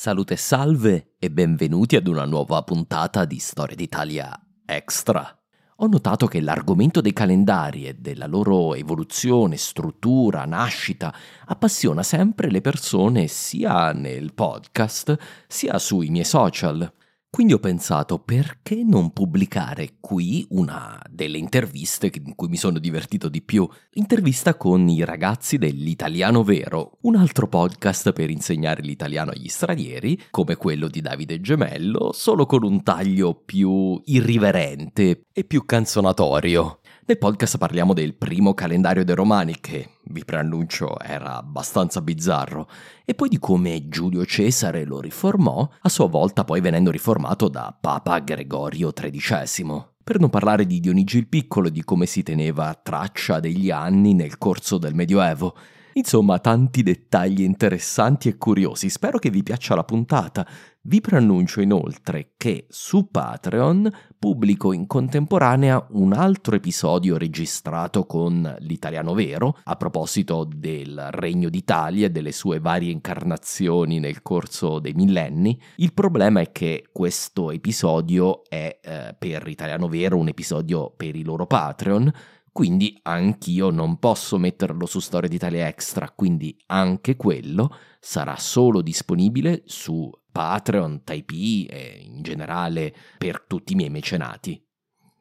Salute e salve e benvenuti ad una nuova puntata di Storia d'Italia Extra. Ho notato che l'argomento dei calendari e della loro evoluzione, struttura, nascita appassiona sempre le persone sia nel podcast sia sui miei social. Quindi ho pensato perché non pubblicare qui una delle interviste in cui mi sono divertito di più, intervista con i ragazzi dell'Italiano Vero, un altro podcast per insegnare l'italiano agli stranieri, come quello di Davide Gemello, solo con un taglio più irriverente e più canzonatorio. Nel podcast parliamo del primo calendario dei Romani che, vi preannuncio, era abbastanza bizzarro, e poi di come Giulio Cesare lo riformò, a sua volta poi venendo riformato da Papa Gregorio XIII. Per non parlare di Dionigi il Piccolo e di come si teneva traccia degli anni nel corso del Medioevo. Insomma, tanti dettagli interessanti e curiosi. Spero che vi piaccia la puntata. Vi preannuncio inoltre che su Patreon pubblico in contemporanea un altro episodio registrato con l'italiano vero a proposito del Regno d'Italia e delle sue varie incarnazioni nel corso dei millenni. Il problema è che questo episodio è eh, per italiano vero un episodio per i loro Patreon quindi anch'io non posso metterlo su Storia d'Italia Extra, quindi anche quello sarà solo disponibile su Patreon, Typee e in generale per tutti i miei mecenati.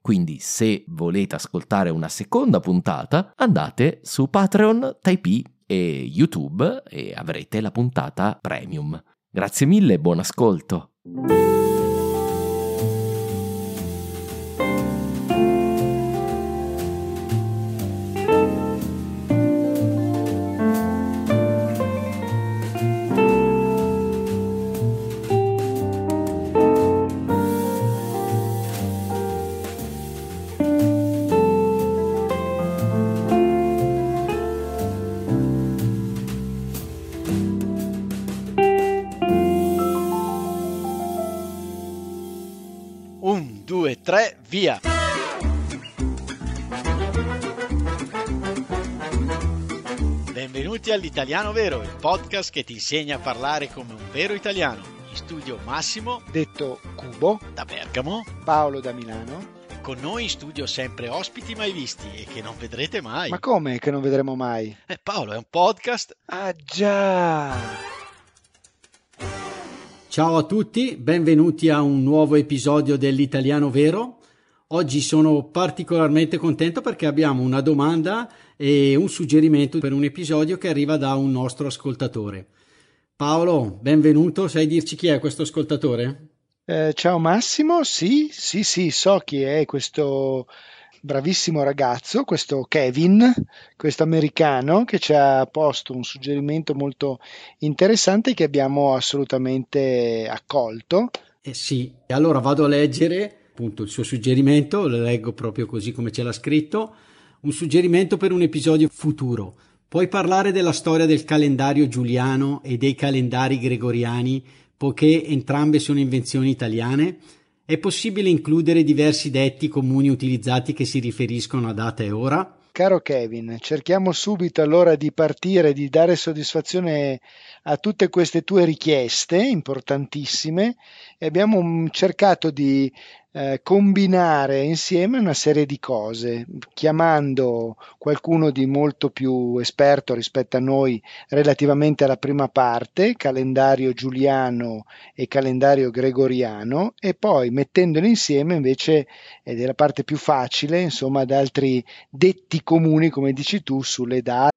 Quindi se volete ascoltare una seconda puntata, andate su Patreon, Typee e YouTube e avrete la puntata premium. Grazie mille e buon ascolto. Via! Benvenuti all'Italiano Vero, il podcast che ti insegna a parlare come un vero italiano. In studio Massimo, detto Cubo, da Bergamo, Paolo da Milano. Con noi in studio sempre ospiti mai visti e che non vedrete mai. Ma come che non vedremo mai? Eh, Paolo, è un podcast. Ah già! Ciao a tutti, benvenuti a un nuovo episodio dell'Italiano Vero. Oggi sono particolarmente contento perché abbiamo una domanda e un suggerimento per un episodio che arriva da un nostro ascoltatore. Paolo, benvenuto, sai dirci chi è questo ascoltatore? Eh, ciao Massimo, sì, sì, sì, so chi è questo bravissimo ragazzo, questo Kevin, questo americano che ci ha posto un suggerimento molto interessante che abbiamo assolutamente accolto. Eh sì, allora vado a leggere appunto il suo suggerimento, lo leggo proprio così come ce l'ha scritto, un suggerimento per un episodio futuro. Puoi parlare della storia del calendario giuliano e dei calendari gregoriani, poiché entrambe sono invenzioni italiane? È possibile includere diversi detti comuni utilizzati che si riferiscono a data e ora? Caro Kevin, cerchiamo subito allora di partire, di dare soddisfazione a tutte queste tue richieste importantissime e abbiamo cercato di eh, combinare insieme una serie di cose, chiamando qualcuno di molto più esperto rispetto a noi relativamente alla prima parte, calendario giuliano e calendario gregoriano, e poi mettendoli insieme invece, ed è la parte più facile, insomma, ad altri detti comuni, come dici tu, sulle date.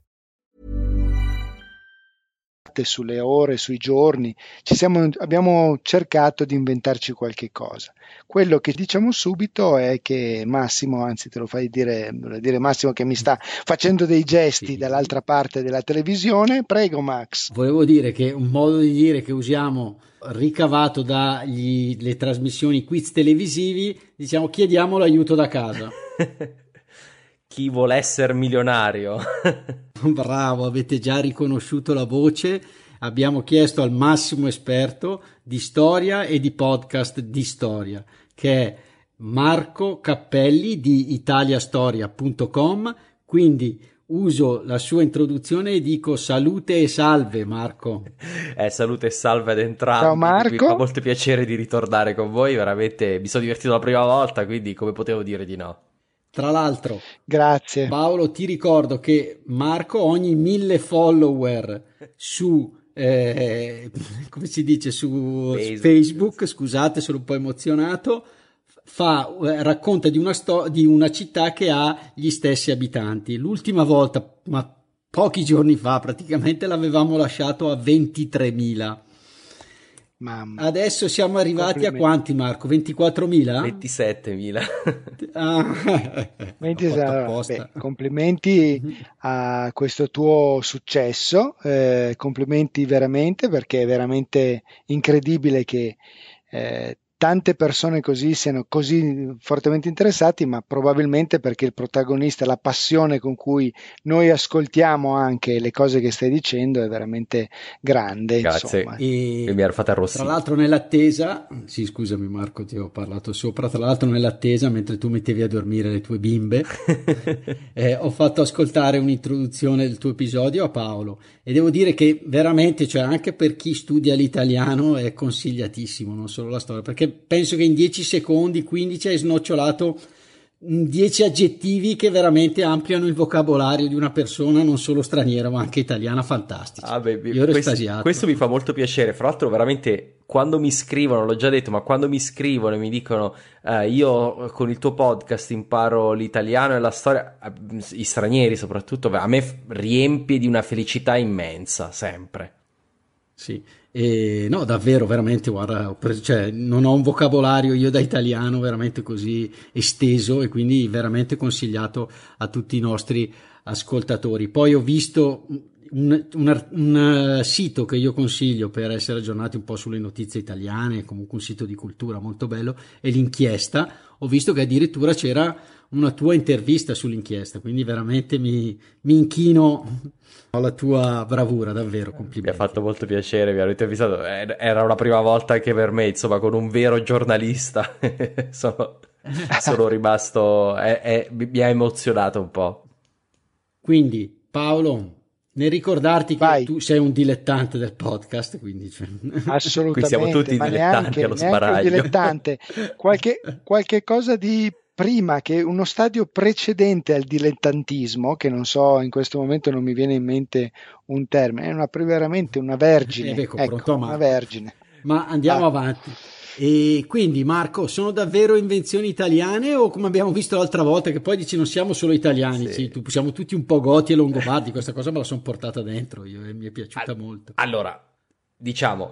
Sulle ore, sui giorni, ci siamo, abbiamo cercato di inventarci qualche cosa. Quello che diciamo subito è che Massimo, anzi te lo fai dire, dire Massimo che mi sta facendo dei gesti sì. dall'altra parte della televisione, prego Max. Volevo dire che un modo di dire che usiamo ricavato dalle trasmissioni quiz televisivi, diciamo chiediamo l'aiuto da casa. Chi vuole essere milionario? Bravo, avete già riconosciuto la voce. Abbiamo chiesto al massimo esperto di storia e di podcast di storia, che è Marco Cappelli di italiastoria.com. Quindi uso la sua introduzione e dico salute e salve Marco. Eh, salute e salve ad entrambi. Ciao Marco. Mi fa molto piacere di ritornare con voi, veramente mi sono divertito la prima volta, quindi come potevo dire di no. Tra l'altro, grazie Paolo, ti ricordo che Marco ogni mille follower su eh, come si dice su Facebook. Facebook, scusate, sono un po' emozionato, fa, eh, racconta di una, sto- di una città che ha gli stessi abitanti. L'ultima volta, ma pochi giorni fa praticamente, l'avevamo lasciato a 23.000. Mamma. Adesso siamo arrivati a quanti, Marco? 24.000? 27.000. ah, 27, beh, complimenti mm-hmm. a questo tuo successo, eh, complimenti veramente perché è veramente incredibile che eh, tante persone così siano così fortemente interessati, ma probabilmente perché il protagonista, la passione con cui noi ascoltiamo anche le cose che stai dicendo è veramente grande. Grazie, insomma. e, e mi ero fatta arrossire. Tra l'altro nell'attesa, sì scusami Marco ti ho parlato sopra, tra l'altro nell'attesa mentre tu mettevi a dormire le tue bimbe, eh, ho fatto ascoltare un'introduzione del tuo episodio a Paolo e devo dire che veramente, cioè anche per chi studia l'italiano è consigliatissimo, non solo la storia, perché penso che in 10 secondi, 15 hai snocciolato 10 aggettivi che veramente ampliano il vocabolario di una persona non solo straniera ma anche italiana fantastica. Ah Io ero questo, estasiato. Questo mi fa molto piacere. Fra l'altro, veramente quando mi scrivono, l'ho già detto, ma quando mi scrivono e mi dicono eh, io con il tuo podcast imparo l'italiano e la storia, eh, i stranieri soprattutto, a me riempie di una felicità immensa, sempre. Sì, e no, davvero, veramente, guarda, cioè, non ho un vocabolario io da italiano veramente così esteso e quindi veramente consigliato a tutti i nostri ascoltatori. Poi ho visto un, un, un, sito che io consiglio per essere aggiornati un po' sulle notizie italiane, comunque un sito di cultura molto bello, è l'inchiesta. Ho visto che addirittura c'era una tua intervista sull'inchiesta, quindi veramente mi, mi inchino alla tua bravura, davvero, complimenti. Mi ha fatto molto piacere, mi hanno intervistato, era una prima volta anche per me, insomma, con un vero giornalista, sono, sono rimasto, è, è, mi ha emozionato un po'. Quindi, Paolo, nel ricordarti che Vai. tu sei un dilettante del podcast, quindi cioè... assolutamente. Qui siamo tutti dilettanti neanche, allo sbaraglio. dilettante. Qualche, qualche cosa di prima che uno stadio precedente al dilettantismo, che non so, in questo momento non mi viene in mente un termine, è una, veramente una vergine. Eh, ecco, ecco, una vergine. Ma andiamo ah. avanti. E quindi Marco, sono davvero invenzioni italiane o come abbiamo visto l'altra volta che poi dici non siamo solo italiani, sì. Sì, siamo tutti un po' goti e longobardi, questa cosa me la sono portata dentro io e mi è piaciuta All- molto. Allora, diciamo,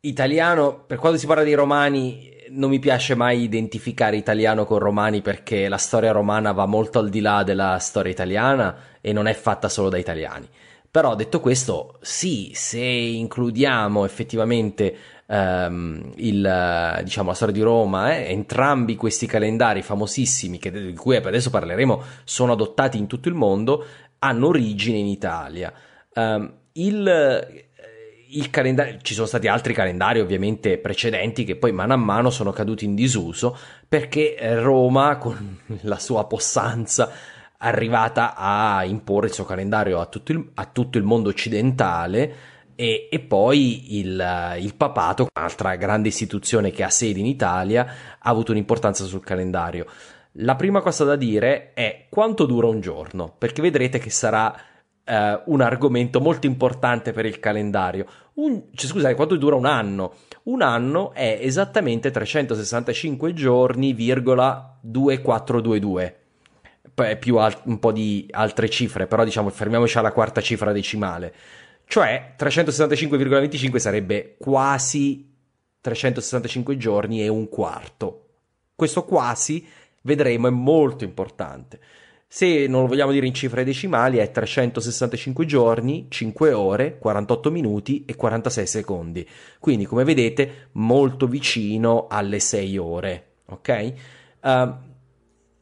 italiano, per quando si parla di romani non mi piace mai identificare italiano con romani perché la storia romana va molto al di là della storia italiana e non è fatta solo da italiani. Però detto questo, sì, se includiamo effettivamente ehm, il, diciamo, la storia di Roma, eh, entrambi questi calendari famosissimi, che, di cui adesso parleremo, sono adottati in tutto il mondo, hanno origine in Italia. Um, il il calendario, ci sono stati altri calendari ovviamente precedenti che poi mano a mano sono caduti in disuso perché Roma con la sua possanza è arrivata a imporre il suo calendario a tutto il, a tutto il mondo occidentale e, e poi il, il, papato, un'altra grande istituzione che ha sede in Italia, ha avuto un'importanza sul calendario. La prima cosa da dire è quanto dura un giorno, perché vedrete che sarà eh, un argomento molto importante per il calendario. Un, cioè, scusate, quanto dura un anno? Un anno è esattamente 365 giorni, virgola 2422 più al- un po' di altre cifre, però diciamo fermiamoci alla quarta cifra decimale. Cioè 365,25 sarebbe quasi 365 giorni e un quarto. Questo quasi, vedremo, è molto importante. Se non lo vogliamo dire in cifre decimali, è 365 giorni, 5 ore, 48 minuti e 46 secondi. Quindi, come vedete, molto vicino alle 6 ore. Ok? Uh,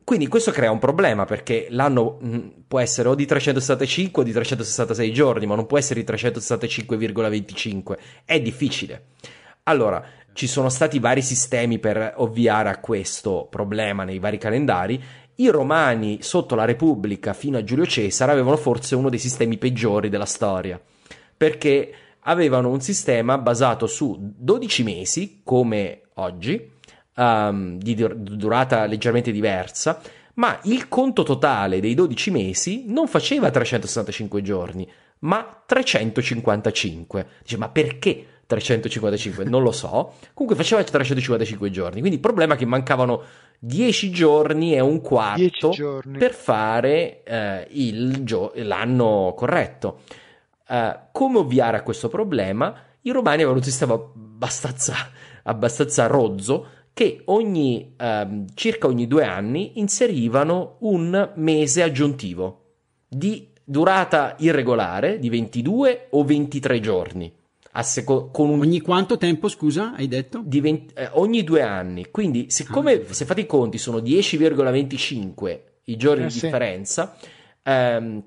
quindi questo crea un problema perché l'anno mh, può essere o di 365 o di 366 giorni, ma non può essere di 365,25. È difficile. Allora, ci sono stati vari sistemi per ovviare a questo problema nei vari calendari i romani sotto la Repubblica fino a Giulio Cesare avevano forse uno dei sistemi peggiori della storia, perché avevano un sistema basato su 12 mesi, come oggi, um, di durata leggermente diversa, ma il conto totale dei 12 mesi non faceva 365 giorni, ma 355. Dice, ma perché 355? Non lo so. Comunque faceva 355 giorni, quindi il problema è che mancavano 10 giorni e un quarto per fare eh, il gio- l'anno corretto. Eh, come ovviare a questo problema? I romani avevano un sistema abbastanza, abbastanza rozzo che ogni, eh, circa ogni due anni inserivano un mese aggiuntivo di durata irregolare di 22 o 23 giorni seco- un... Ogni quanto tempo, scusa, hai detto? 20, eh, ogni due anni. Quindi, siccome ah, se fate i conti sono 10,25 i giorni eh, di sì. differenza, ehm,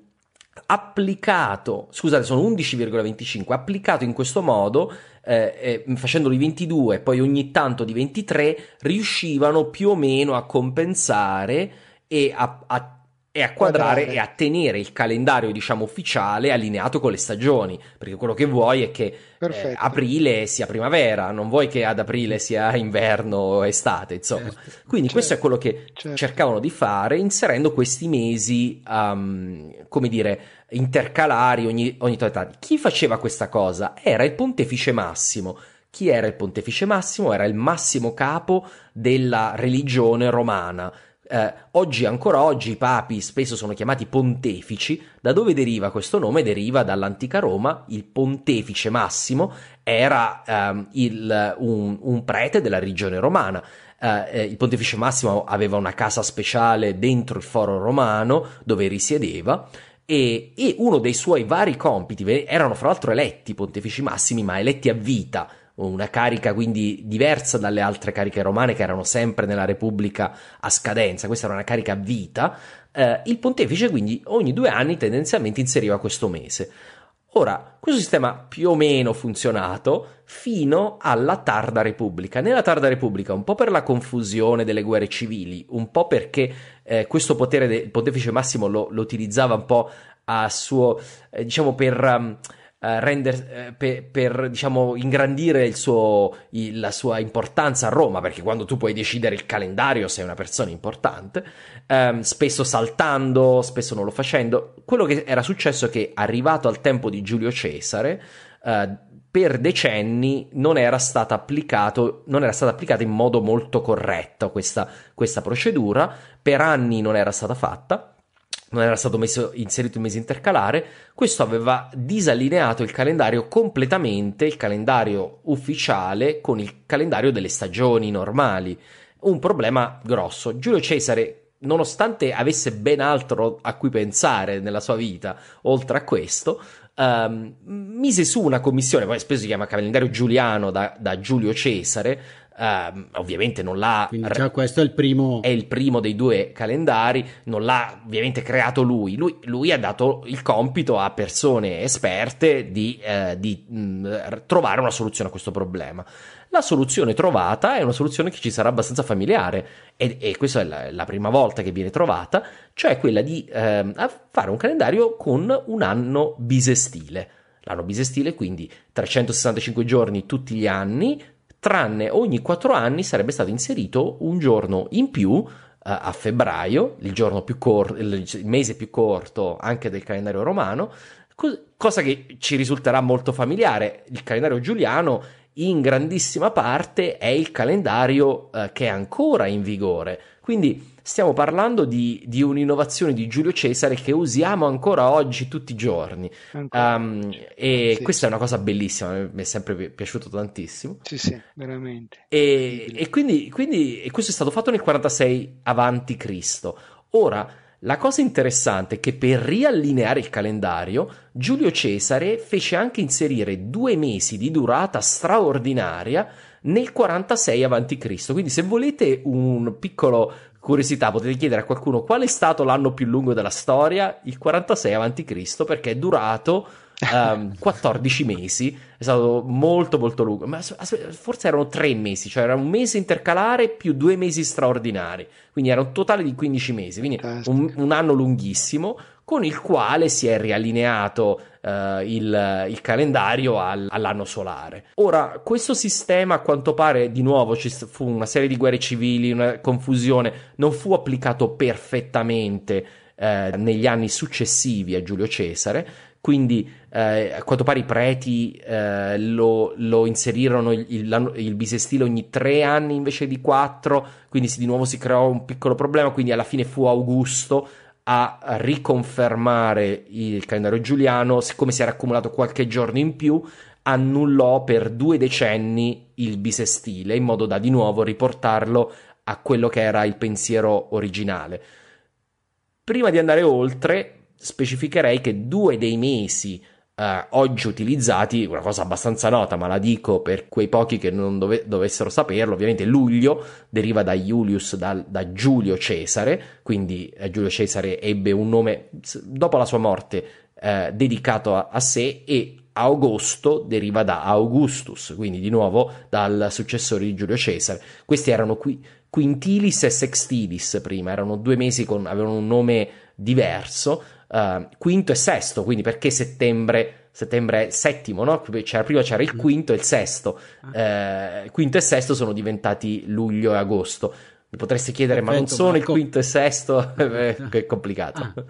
applicato, scusate, sono 11,25, applicato in questo modo, eh, eh, facendoli 22 e poi ogni tanto di 23, riuscivano più o meno a compensare e a, a e a quadrare e a tenere il calendario, diciamo, ufficiale allineato con le stagioni, perché quello che vuoi è che eh, aprile sia primavera, non vuoi che ad aprile sia inverno o estate, insomma. Certo, Quindi certo, questo è quello che certo. cercavano di fare inserendo questi mesi, um, come dire, intercalari ogni, ogni tot Chi faceva questa cosa? Era il pontefice massimo. Chi era il pontefice massimo? Era il massimo capo della religione romana eh, oggi, ancora oggi, i papi spesso sono chiamati pontefici. Da dove deriva questo nome? Deriva dall'antica Roma. Il pontefice massimo era ehm, il, un, un, prete della regione romana. Eh, il pontefice massimo aveva una casa speciale dentro il foro romano dove risiedeva. E, e uno dei suoi vari compiti erano fra l'altro eletti pontefici massimi, ma eletti a vita. Una carica quindi diversa dalle altre cariche romane che erano sempre nella Repubblica a scadenza, questa era una carica a vita, eh, il pontefice quindi ogni due anni tendenzialmente inseriva questo mese. Ora, questo sistema più o meno funzionato fino alla tarda Repubblica. Nella tarda Repubblica, un po' per la confusione delle guerre civili, un po' perché eh, questo potere del pontefice Massimo lo, lo, utilizzava un po' a suo, eh, diciamo, per... Um, eh, render, eh, per, per, diciamo, ingrandire il suo, il, la sua importanza a Roma, perché quando tu puoi decidere il calendario sei una persona importante, ehm, spesso saltando, spesso non lo facendo. Quello che era successo è che arrivato al tempo di Giulio Cesare, eh, per decenni non era stata applicata in modo molto corretto questa, questa procedura, per anni non era stata fatta non era stato messo, inserito il mese intercalare, questo aveva disallineato il calendario completamente, il calendario ufficiale con il calendario delle stagioni normali. Un problema grosso. Giulio Cesare, nonostante avesse ben altro a cui pensare nella sua vita, oltre a questo, um, mise su una commissione, poi spesso si chiama calendario giuliano da, da Giulio Cesare, Uh, ovviamente non l'ha. Quindi già questo è il primo. È il primo dei due calendari, non l'ha ovviamente creato lui. Lui, lui ha dato il compito a persone esperte di, uh, di mh, trovare una soluzione a questo problema. La soluzione trovata è una soluzione che ci sarà abbastanza familiare e, e questa è la, la, prima volta che viene trovata, cioè quella di uh, fare un calendario con un anno bisestile. L'anno bisestile, quindi 365 giorni tutti gli anni, tranne ogni quattro anni sarebbe stato inserito un giorno in più a febbraio, il corto, il mese più corto anche del calendario romano, cosa che ci risulterà molto familiare. Il calendario giuliano in grandissima parte è il calendario uh, che è ancora in vigore. Quindi stiamo parlando di, di, un'innovazione di Giulio Cesare che usiamo ancora oggi tutti i giorni. Um, e sì. questa è una cosa bellissima, mi è sempre piaciuto tantissimo. Sì, sì, veramente. E, e, quindi, quindi e questo è stato fatto nel 46 avanti Cristo. Ora, la cosa interessante è che per riallineare il calendario, Giulio Cesare fece anche inserire due mesi di durata straordinaria nel 46 a.C. Quindi se volete un piccolo curiosità, potete chiedere a qualcuno qual è stato l'anno più lungo della storia? Il 46 a.C. perché è durato um, ehm, 14 mesi, è stato molto molto lungo, ma forse erano tre mesi, cioè era un mese intercalare più due mesi straordinari, quindi era un totale di 15 mesi, quindi un, un anno lunghissimo con il quale si è riallineato uh, il, il, calendario al, all'anno solare. Ora, questo sistema a quanto pare di nuovo ci fu una serie di guerre civili, una confusione, non fu applicato perfettamente uh, negli anni successivi a Giulio Cesare, quindi eh, a quanto pare i preti eh, lo, lo, inserirono il, il, il, bisestile ogni tre anni invece di quattro, quindi di nuovo si creò un piccolo problema, quindi alla fine fu Augusto a riconfermare il calendario giuliano, siccome si era accumulato qualche giorno in più, annullò per due decenni il bisestile in modo da di nuovo riportarlo a quello che era il pensiero originale. Prima di andare oltre, specificherei che due dei mesi eh, oggi utilizzati, una cosa abbastanza nota, ma la dico per quei pochi che non dove- dovessero saperlo, ovviamente luglio deriva da Julius, da, da Giulio Cesare, quindi eh, Giulio Cesare ebbe un nome dopo la sua morte eh, dedicato a, a sé e Augusto deriva da Augustus, quindi di nuovo dal successore di Giulio Cesare. Questi erano qui Quintilis e Sextilis prima, erano due mesi con avevano un nome diverso, uh, quinto e sesto, quindi perché settembre, settembre è settimo, no? C'era, prima c'era il mm. quinto e il sesto, uh, quinto e sesto sono diventati luglio e agosto. Mi potresti chiedere, Perfetto, ma non sono Marco. il quinto e sesto? che è complicato. Ah.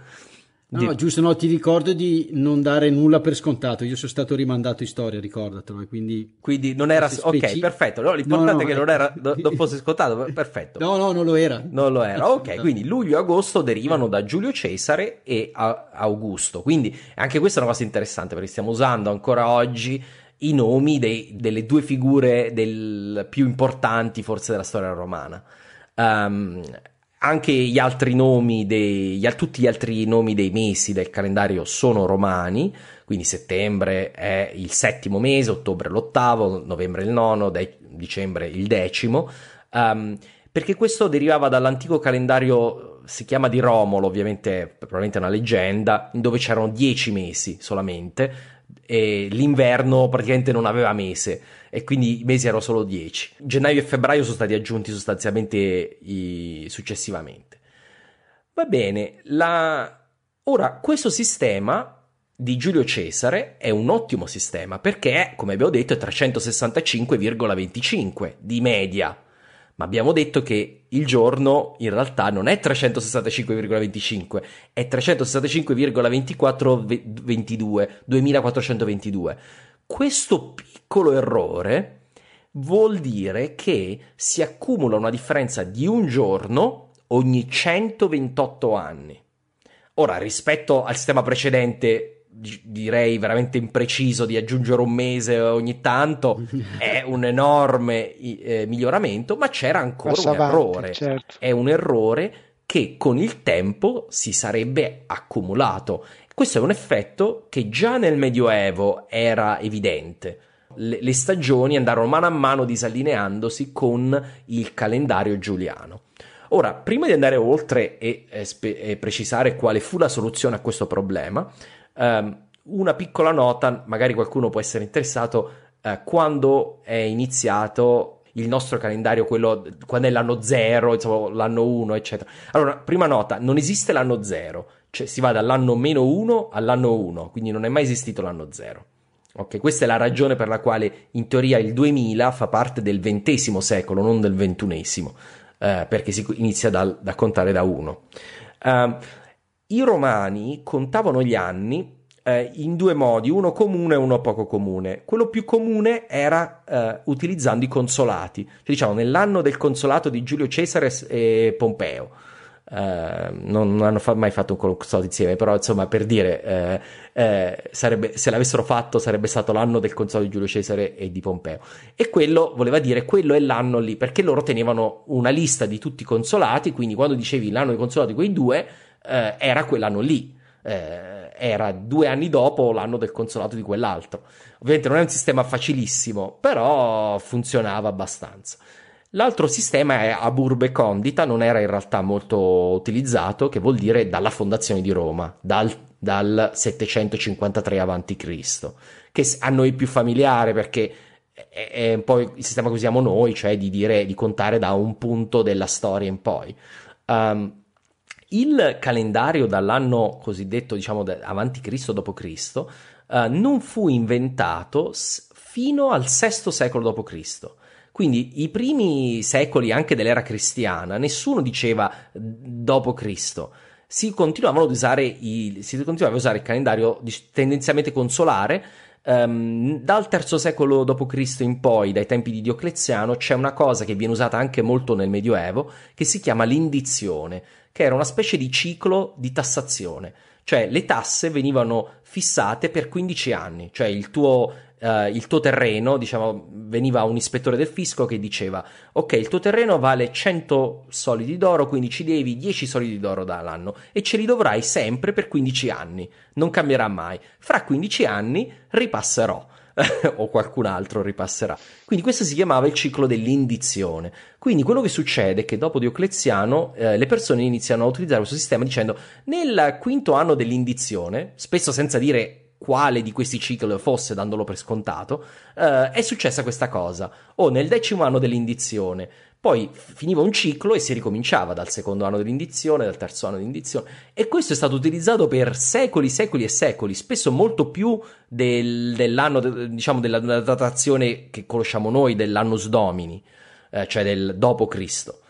No, no, giusto, no, ti ricordo di non dare nulla per scontato. Io sono stato rimandato in storia, ricordatelo. Quindi, quindi non era. Speci... Ok, perfetto. No, l'importante no, è che non, era, non fosse scontato. Perfetto. No, no, non lo era. Non lo era. Ok, quindi luglio e agosto derivano da Giulio Cesare e Augusto. Quindi anche questa è una cosa interessante perché stiamo usando ancora oggi i nomi dei, delle due figure del, più importanti, forse, della storia romana. Um, anche gli altri nomi dei, tutti gli altri nomi dei mesi del calendario sono romani, quindi settembre è il settimo mese, ottobre l'ottavo, novembre il nono, de- dicembre il decimo, um, perché questo derivava dall'antico calendario, si chiama di Romolo, ovviamente probabilmente è una leggenda, dove c'erano dieci mesi solamente, e l'inverno praticamente non aveva mese e quindi i mesi erano solo 10. Gennaio e febbraio sono stati aggiunti sostanzialmente i... successivamente. Va bene, la... ora questo sistema di Giulio Cesare è un ottimo sistema perché, come abbiamo detto, è 365,25 di media ma abbiamo detto che il giorno in realtà non è 365,25, è 365,2422, 2422. Questo piccolo errore vuol dire che si accumula una differenza di un giorno ogni 128 anni. Ora, rispetto al sistema precedente, direi veramente impreciso di aggiungere un mese ogni tanto è un enorme eh, miglioramento ma c'era ancora Passa un avanti, errore certo. è un errore che con il tempo si sarebbe accumulato questo è un effetto che già nel medioevo era evidente. Le, le stagioni andarono mano a mano disallineandosi con il calendario giuliano. Ora, prima di andare oltre e, e, spe- e precisare quale fu la soluzione a questo problema, Um, una piccola nota, magari qualcuno può essere interessato, uh, quando è iniziato il nostro calendario, quello quando è l'anno 0, insomma, l'anno 1, eccetera. Allora, prima nota, non esiste l'anno 0, cioè si va dall'anno meno 1 all'anno 1, quindi non è mai esistito l'anno 0. Ok, questa è la ragione per la quale in teoria il 2000 fa parte del XX secolo, non del XXI. eh, perché si inizia dal, da contare da 1. Uh, I romani contavano gli anni eh, in due modi, uno comune e uno poco comune. Quello più comune era eh, utilizzando i consolati, cioè diciamo nell'anno del consolato di Giulio Cesare e Pompeo. Uh, non, non, hanno fa- mai fatto un consolato insieme, però insomma per dire, eh, eh, sarebbe, se l'avessero fatto sarebbe stato l'anno del consolato di Giulio Cesare e di Pompeo. E quello voleva dire, quello è l'anno lì, perché loro tenevano una lista di tutti i consolati, quindi quando dicevi l'anno del consolato di quei due, eh, era quell'anno lì eh, era due anni dopo l'anno del consolato di quell'altro. Ovviamente non è un sistema facilissimo, però funzionava abbastanza. L'altro sistema è Aburbe Condita, non era in realtà molto utilizzato, che vuol dire dalla fondazione di Roma, dal, dal 753 a.C., che a noi è più familiare perché è un po' il sistema che usiamo noi, cioè di, dire, di contare da un punto della storia in poi. Um, il calendario dall'anno cosiddetto, diciamo, avanti Cristo dopo Cristo, eh, non fu inventato fino al VI secolo d.C. Quindi i primi secoli anche dell'era cristiana, nessuno diceva dopo Cristo. Si continuavano ad usare si continuava a usare il calendario tendenzialmente consolare. Um, dal III secolo d.C. in poi, dai tempi di Diocleziano, c'è una cosa che viene usata anche molto nel Medioevo, che si chiama l'indizione che era una specie di ciclo di tassazione, cioè le tasse venivano fissate per 15 anni, cioè il tuo, uh, il tuo terreno, diciamo, veniva un ispettore del fisco che diceva ok, il tuo terreno vale 100 solidi d'oro, quindi ci devi 10 solidi d'oro dall'anno e ce li dovrai sempre per 15 anni, non cambierà mai. Fra 15 anni ripasserò. o qualcun altro ripasserà. Quindi questo si chiamava il ciclo dell'indizione. Quindi quello che succede è che dopo Diocleziano eh, le persone iniziano a utilizzare questo sistema dicendo nel quinto anno dell'indizione, spesso senza dire quale di questi cicli fosse, dandolo per scontato, eh, è successa questa cosa. O nel decimo anno dell'indizione poi finiva un ciclo e si ricominciava dal secondo anno dell'indizione, dal terzo anno dell'indizione. E questo è stato utilizzato per secoli, secoli e secoli, spesso molto più del, dell'anno, diciamo, della, datazione che conosciamo noi, dell'annus domini, eh, cioè del dopo Cristo.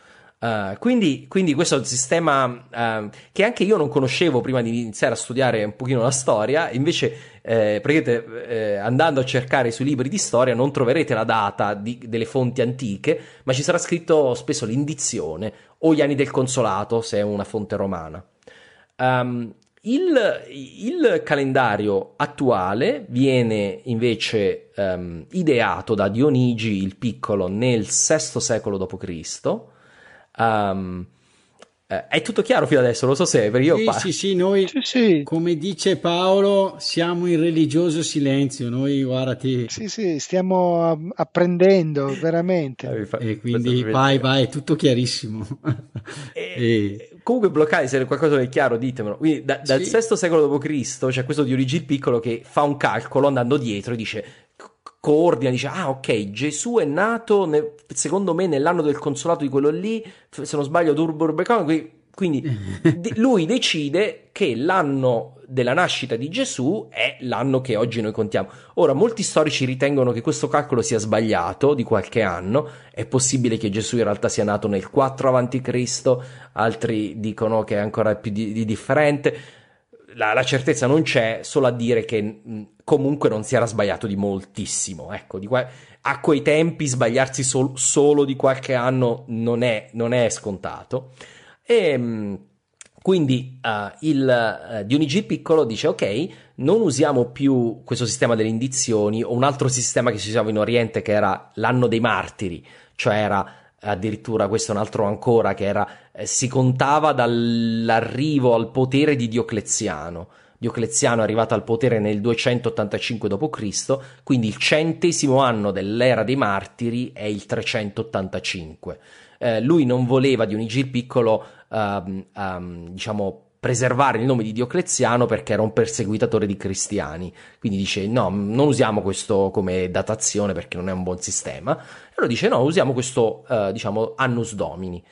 Uh, quindi, quindi, questo è un sistema uh, che anche io non conoscevo prima di iniziare a studiare un pochino la storia, invece eh, eh, andando a cercare sui libri di storia non troverete la data di, delle fonti antiche, ma ci sarà scritto spesso l'indizione o gli anni del consolato se è una fonte romana. Um, il, il, calendario attuale viene invece um, ideato da Dionigi il Piccolo nel VI secolo d.C., Um, è tutto chiaro fino adesso, lo so se perché io sì, par- sì, sì, noi sì, sì. come dice Paolo siamo in religioso silenzio, noi guardati. Sì, sì, stiamo apprendendo veramente. Eh, e quindi vai, vai, è tutto chiarissimo. E, e... Comunque bloccare, se qualcosa è chiaro ditemelo. Quindi da, dal VI secolo d.C. c'è questo Dionigi il Piccolo che fa un calcolo andando dietro e dice coordina, dice, ah ok, Gesù è nato ne, secondo me nell'anno del consolato di quello lì, se non sbaglio Durburbecon, quindi lui decide che l'anno della nascita di Gesù è l'anno che oggi noi contiamo. Ora, molti storici ritengono che questo calcolo sia sbagliato di qualche anno, è possibile che Gesù in realtà sia nato nel 4 a.C., altri dicono che è ancora più di, di differente la, la, certezza non c'è, solo a dire che mh, comunque non si era sbagliato di moltissimo. Ecco, di qua, a quei tempi sbagliarsi sol, solo di qualche anno non è, non è scontato. E, mh, quindi uh, il uh, Dionigi Piccolo dice: Ok, non usiamo più questo sistema delle indizioni o un altro sistema che si usava in Oriente che era l'anno dei martiri, cioè era addirittura questo è un altro ancora che era eh, si contava dall'arrivo al potere di Diocleziano. Diocleziano è arrivato al potere nel 285 d.C., quindi il centesimo anno dell'era dei martiri è il 385. Eh, lui non voleva Dionigi il Piccolo, um, um, diciamo, preservare il nome di Diocleziano perché era un perseguitatore di cristiani. Quindi dice: No, non usiamo questo come datazione perché non è un buon sistema. E allora dice: No, usiamo questo, uh, diciamo, annus domini.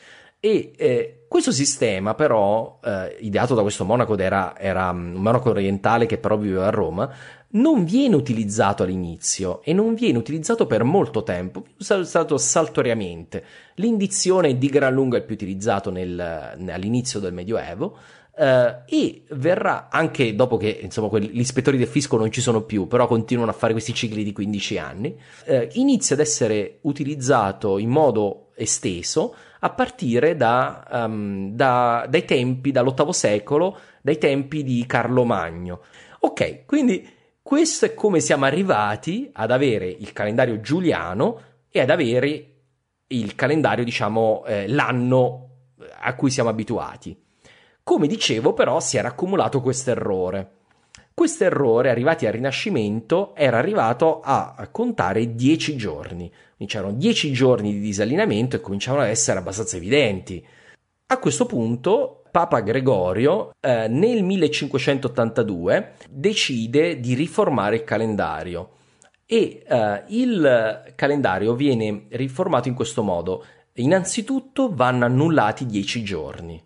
E eh, questo sistema, però, eh, ideato da questo monaco, era, era un monaco orientale che però viveva a Roma, non viene utilizzato all'inizio e non viene utilizzato per molto tempo, viene usato saltuariamente. L'indizione è di gran lunga il più utilizzato nel, all'inizio del Medioevo. Uh, e verrà anche dopo che insomma quelli, gli ispettori del fisco non ci sono più, però continuano a fare questi cicli di 15 anni, uh, inizia ad essere utilizzato in modo esteso a partire da, um, da, dai tempi, dall'VIII secolo, dai tempi di Carlo Magno. Ok, quindi questo è come siamo arrivati ad avere il calendario giuliano e ad avere il calendario, diciamo, eh, l'anno a cui siamo abituati. Come dicevo, però, si era accumulato questo errore. Questo errore, arrivati al Rinascimento, era arrivato a contare 10 giorni. C'erano 10 giorni di disallineamento e cominciavano ad essere abbastanza evidenti. A questo punto Papa Gregorio eh, nel 1582 decide di riformare il calendario e eh, il calendario viene riformato in questo modo. Innanzitutto vanno annullati 10 giorni,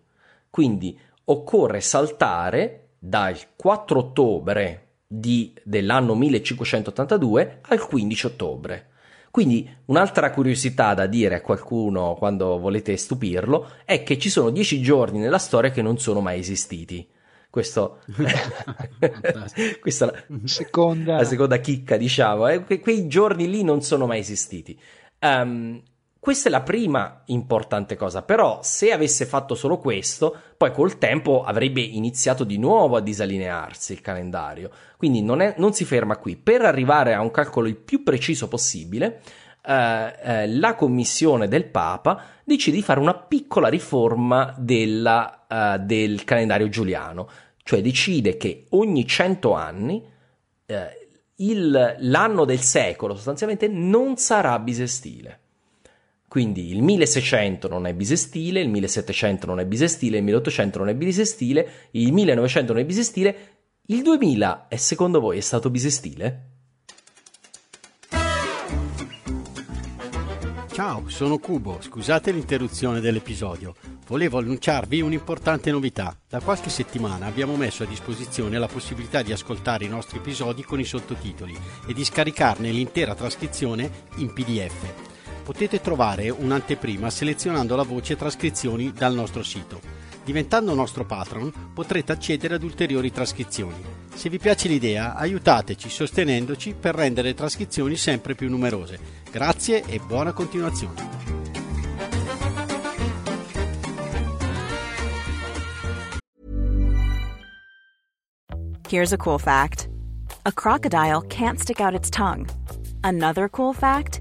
quindi occorre saltare dal 4 ottobre di, dell'anno 1582 al 15 ottobre. Quindi un'altra curiosità da dire a qualcuno quando volete stupirlo è che ci sono dieci giorni nella storia che non sono mai esistiti. Questo, questa è la seconda. la seconda chicca, diciamo. Eh? Que- quei giorni lì non sono mai esistiti. Um, questa è la prima importante cosa, però se avesse fatto solo questo, poi col tempo avrebbe iniziato di nuovo a disallinearsi il calendario. Quindi non, è, non si ferma qui. Per arrivare a un calcolo il più preciso possibile, eh, eh, la commissione del Papa decide di fare una piccola riforma della, eh, del calendario giuliano, cioè decide che ogni 100 anni eh, il, l'anno del secolo sostanzialmente non sarà bisestile. Quindi il 1600 non è bisestile, il 1700 non è bisestile, il 1800 non è bisestile, il 1900 non è bisestile. Il 2000 è secondo voi è stato bisestile? Ciao, sono Cubo, scusate l'interruzione dell'episodio. Volevo annunciarvi un'importante novità. Da qualche settimana abbiamo messo a disposizione la possibilità di ascoltare i nostri episodi con i sottotitoli e di scaricarne l'intera trascrizione in PDF potete trovare un'anteprima selezionando la voce trascrizioni dal nostro sito. Diventando nostro patron potrete accedere ad ulteriori trascrizioni. Se vi piace l'idea, aiutateci sostenendoci per rendere le trascrizioni sempre più numerose. Grazie e buona continuazione. Here's a cool fact. A crocodile can't stick out its tongue. Another cool fact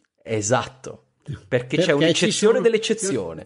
Esatto. Perché, perché c'è un'eccezione dell'eccezione.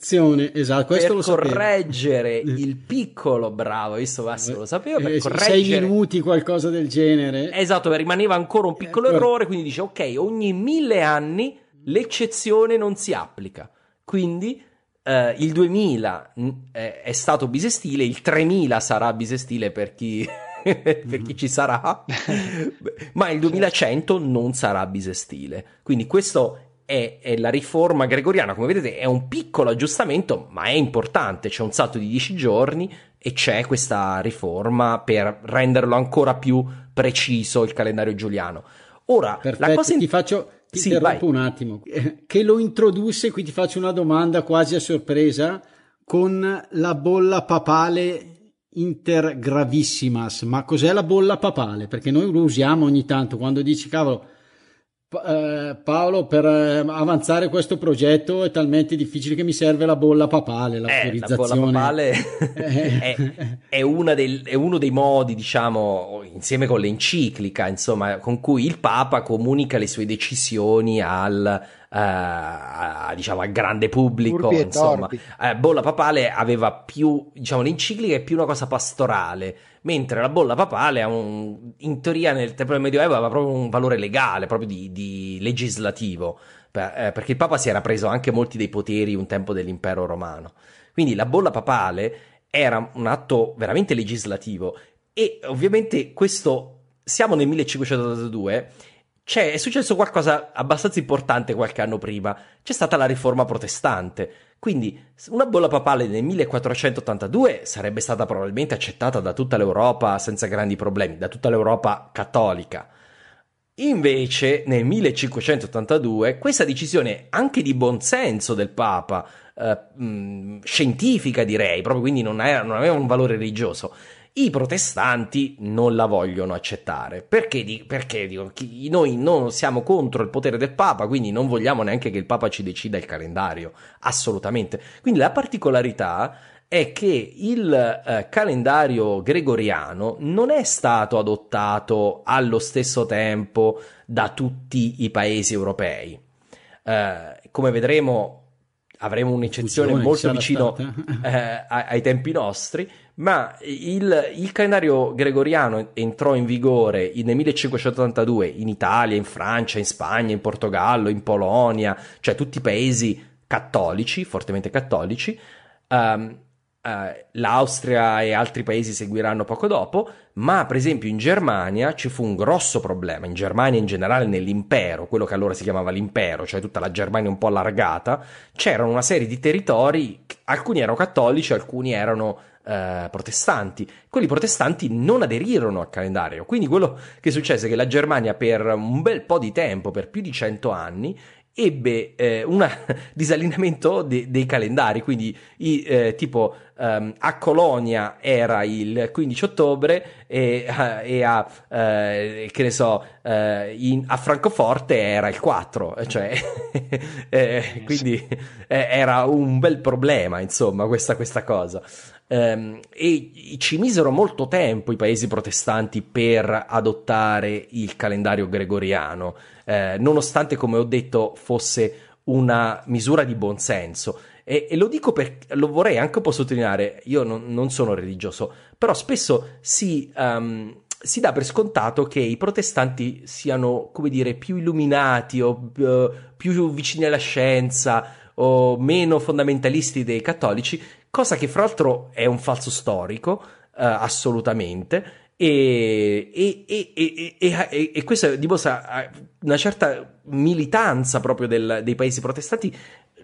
Esatto, questo per lo correggere sapevo. il piccolo, bravo, visto Massimo lo sapevo, per eh, correggere... Sei minuti, qualcosa del genere. Esatto, rimaneva ancora un piccolo eh, errore, quindi dice, ok, ogni mille anni l'eccezione non si applica. Quindi eh, il 2000 è, è stato bisestile, il 3000 sarà bisestile per chi... per chi ci sarà, ma il 2100 non sarà bisestile. Quindi questo è, è, la riforma gregoriana, come vedete è un piccolo aggiustamento, ma è importante, c'è un salto di 10 giorni e c'è questa riforma per renderlo ancora più preciso il calendario giuliano. Ora, Perfetto, la cosa in... ti faccio ti sì, interrompo vai. un attimo, che lo introdusse, qui ti faccio una domanda quasi a sorpresa, con la bolla papale intergravissimas, ma cos'è la bolla papale? Perché noi lo usiamo ogni tanto quando dici cavolo eh, Paolo, per eh, avanzare questo progetto è talmente difficile che mi serve la bolla papale, l'autorizzazione. Eh, la bolla papale è, è, dei, è, uno dei modi, diciamo, insieme con l'enciclica, insomma, con cui il Papa comunica le sue decisioni al, Uh, diciamo al grande pubblico insomma uh, bolla papale aveva più diciamo l'enciclica è più una cosa pastorale mentre la bolla papale un, in teoria nel tempo del Medioevo aveva proprio un valore legale, proprio di, di legislativo, per, eh, perché il Papa si era preso anche molti dei poteri un tempo dell'impero romano. Quindi la bolla papale era un atto veramente legislativo e ovviamente questo, siamo nel 1582 c'è, è successo qualcosa abbastanza importante qualche anno prima. C'è stata la riforma protestante. Quindi una bolla papale nel 1482 sarebbe stata probabilmente accettata da tutta l'Europa senza grandi problemi, da tutta l'Europa cattolica. Invece nel 1582 questa decisione anche di buonsenso del Papa, eh, scientifica direi, proprio quindi non, era, non aveva un valore religioso, i protestanti non la vogliono accettare. Perché? Perché dico, noi non siamo contro il potere del Papa, quindi non vogliamo neanche che il Papa ci decida il calendario, assolutamente. Quindi la particolarità è che il eh, calendario gregoriano non è stato adottato allo stesso tempo da tutti i paesi europei. Eh, come vedremo avremo un'eccezione molto vicino eh, ai tempi nostri, ma il, il, calendario gregoriano entrò in vigore nel 1582 in Italia, in Francia, in Spagna, in Portogallo, in Polonia, cioè tutti i paesi cattolici, fortemente cattolici. Um, Uh, l'Austria e altri paesi seguiranno poco dopo, ma per esempio in Germania ci fu un grosso problema, in Germania in generale nell'impero, quello che allora si chiamava l'impero, cioè tutta la Germania un po' allargata, c'erano una serie di territori, alcuni erano cattolici, alcuni erano uh, protestanti. Quelli protestanti non aderirono al calendario, quindi quello che successe è che la Germania per un bel po' di tempo, per più di cento anni, ebbe eh, un disallineamento de- dei calendari, quindi i, eh, tipo um, a Colonia era il 15 ottobre e, uh, e a, uh, che ne so, uh, in, a Francoforte era il 4, cioè, eh, quindi eh, era un bel problema, insomma, questa, questa cosa. Um, e ci misero molto tempo i paesi protestanti per adottare il calendario gregoriano eh, nonostante, come ho detto, fosse una misura di buonsenso. E, e lo dico perché lo vorrei anche un po' sottolineare. Io non, non sono religioso, però spesso si. Um, si dà per scontato che i protestanti siano, come dire, più illuminati o uh, più vicini alla scienza o meno fondamentalisti dei cattolici, cosa che fra l'altro è un falso storico, uh, assolutamente. E, e, e, e, questo dimostra eh, una certa militanza proprio del, dei paesi protestanti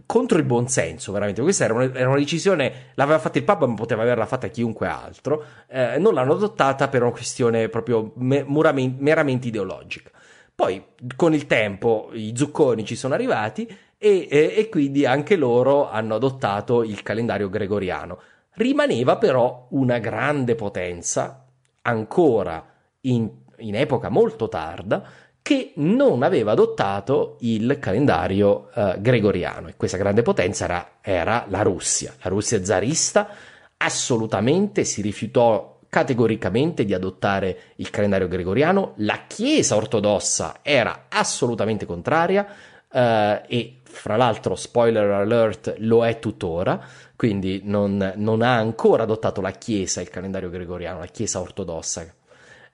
contro il buonsenso, veramente. Questa era, una, era una, decisione, l'aveva fatta il Papa, ma poteva averla fatta chiunque altro. Eh, non l'hanno adottata per una questione proprio me, meramente ideologica. Poi, con il tempo, i zucconi ci sono arrivati e, e, e quindi anche loro hanno adottato il calendario gregoriano. Rimaneva però una grande potenza ancora in, in epoca molto tarda che non aveva adottato il calendario eh, gregoriano e questa grande potenza era, era, la Russia. La Russia zarista assolutamente si rifiutò categoricamente di adottare il calendario gregoriano, la Chiesa ortodossa era assolutamente contraria eh, e fra l'altro, spoiler alert, lo è tuttora, quindi non, non, ha ancora adottato la Chiesa il calendario gregoriano, la Chiesa ortodossa.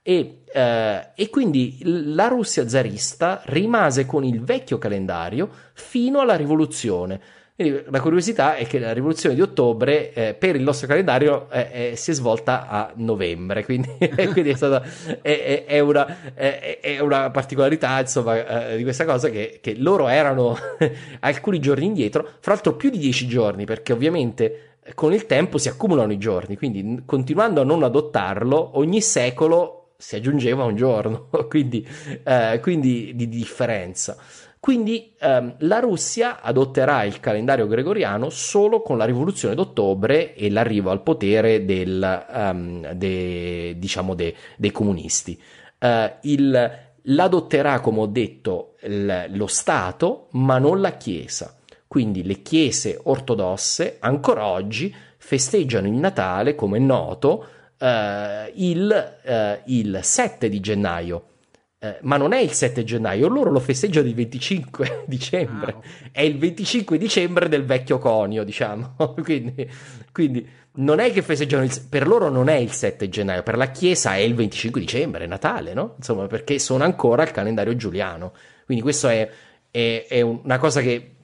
E, eh, e, quindi la Russia zarista rimase con il vecchio calendario fino alla rivoluzione. Quindi la curiosità è che la rivoluzione di ottobre eh, per il nostro calendario eh, eh, si è svolta a novembre, quindi, quindi è, stata, è, è, una, è, una, particolarità insomma, eh, di questa cosa che, che loro erano alcuni giorni indietro, fra l'altro più di dieci giorni, perché ovviamente con il tempo si accumulano i giorni, quindi continuando a non adottarlo, ogni secolo si aggiungeva un giorno, quindi, eh, quindi di differenza. Quindi ehm, la Russia adotterà il calendario gregoriano solo con la rivoluzione d'ottobre e l'arrivo al potere del, um, de, diciamo de, dei comunisti. Uh, il, l'adotterà, come ho detto, l, lo Stato, ma non la Chiesa. Quindi le chiese ortodosse ancora oggi festeggiano il Natale, come è noto, uh, il, uh, il 7 di gennaio eh, ma non è il 7 gennaio, loro lo festeggiano il 25 dicembre, ah, okay. è il 25 dicembre del vecchio conio, diciamo, quindi, quindi, non è che festeggiano, il, per loro non è il 7 gennaio, per la Chiesa è il 25 dicembre, è Natale, no? Insomma, perché sono ancora al calendario giuliano, quindi questo è, è, è una cosa che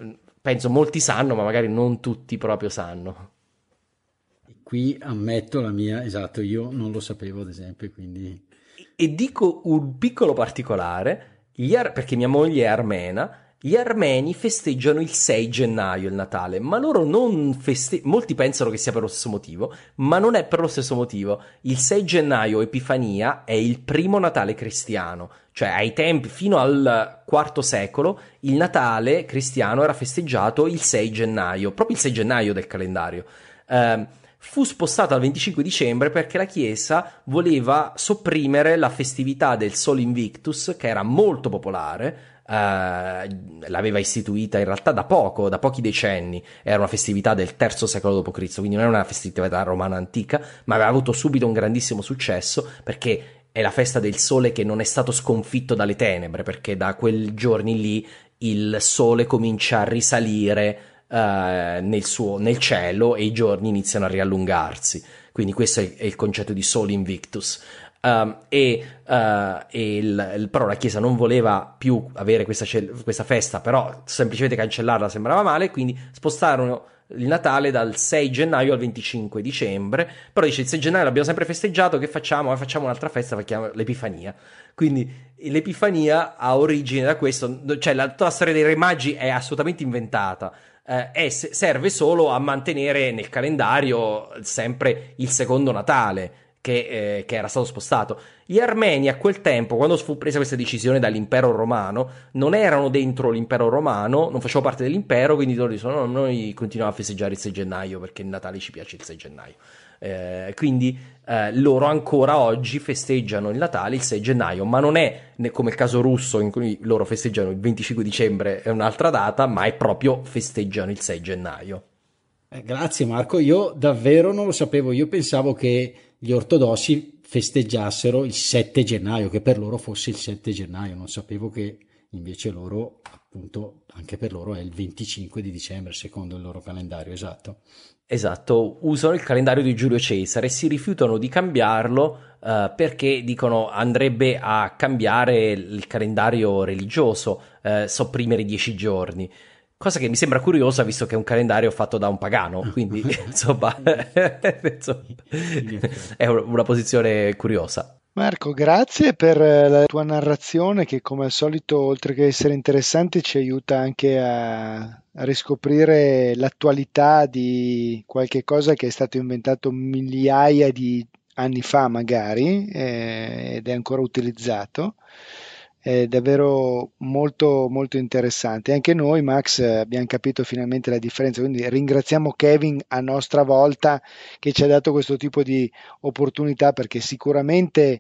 penso molti sanno, ma magari non tutti proprio sanno. Qui ammetto la mia, esatto, io non lo sapevo ad esempio, quindi e dico un piccolo particolare, ar- perché mia moglie è armena, gli armeni festeggiano il 6 gennaio il Natale, ma loro non festeggiano, molti pensano che sia per lo stesso motivo, ma non è per lo stesso motivo. Il 6 gennaio, Epifania, è il primo Natale cristiano, cioè ai tempi, fino al IV secolo, il Natale cristiano era festeggiato il 6 gennaio, proprio il 6 gennaio del calendario. Uh, fu spostato al 25 dicembre perché la Chiesa voleva sopprimere la festività del Sol Invictus, che era molto popolare, Uh, l'aveva istituita in realtà da poco, da pochi decenni, era una festività del terzo secolo d.C., quindi non era una festività romana antica, ma aveva avuto subito un grandissimo successo perché è la festa del sole che non è stato sconfitto dalle tenebre, perché da quei giorni lì il sole comincia a risalire eh, nel, suo, nel cielo e i giorni iniziano a riallungarsi. Quindi questo è, è il concetto di Sol Invictus. Um, e, uh, e il, il, però la Chiesa non voleva più avere questa, questa, festa, però semplicemente cancellarla sembrava male, quindi spostarono il Natale dal 6 gennaio al 25 dicembre. Però dice: il 6 gennaio l'abbiamo sempre festeggiato, che facciamo? Facciamo un'altra festa, facciamo l'Epifania. Quindi l'Epifania ha origine da questo, cioè la, tutta la storia dei Re Magi è assolutamente inventata eh, serve solo a mantenere nel calendario sempre il secondo Natale. Che, eh, che, era stato spostato. Gli armeni a quel tempo, quando fu presa questa decisione dall'impero romano, non erano dentro l'impero romano, non facevano parte dell'impero, quindi loro dicono: no, noi continuiamo a festeggiare il 6 gennaio perché il Natale ci piace il 6 gennaio. Eh, quindi eh, loro ancora oggi festeggiano il Natale il 6 gennaio, ma non è come il caso russo in cui loro festeggiano il 25 dicembre, è un'altra data, ma è proprio festeggiano il 6 gennaio. Eh, grazie Marco, io davvero non lo sapevo, io pensavo che gli ortodossi festeggiassero il 7 gennaio, che per loro fosse il 7 gennaio, non sapevo che invece loro appunto anche per loro è il 25 di dicembre secondo il loro calendario esatto Esatto, usano il calendario di Giulio Cesare e si rifiutano di cambiarlo uh, perché dicono andrebbe a cambiare il calendario religioso, uh, sopprimere dieci giorni. Cosa che mi sembra curiosa visto che è un calendario fatto da un pagano, quindi insomma, insomma è una posizione curiosa. Marco, grazie per eh, la tua narrazione che come al solito, oltre che essere interessante, ci aiuta anche a, a riscoprire l'attualità di qualche cosa che è stato inventato migliaia di anni fa magari eh, ed è ancora utilizzato è davvero molto molto interessante. Anche noi, Max, abbiamo capito finalmente la differenza, quindi ringraziamo Kevin a nostra volta che ci ha dato questo tipo di opportunità perché sicuramente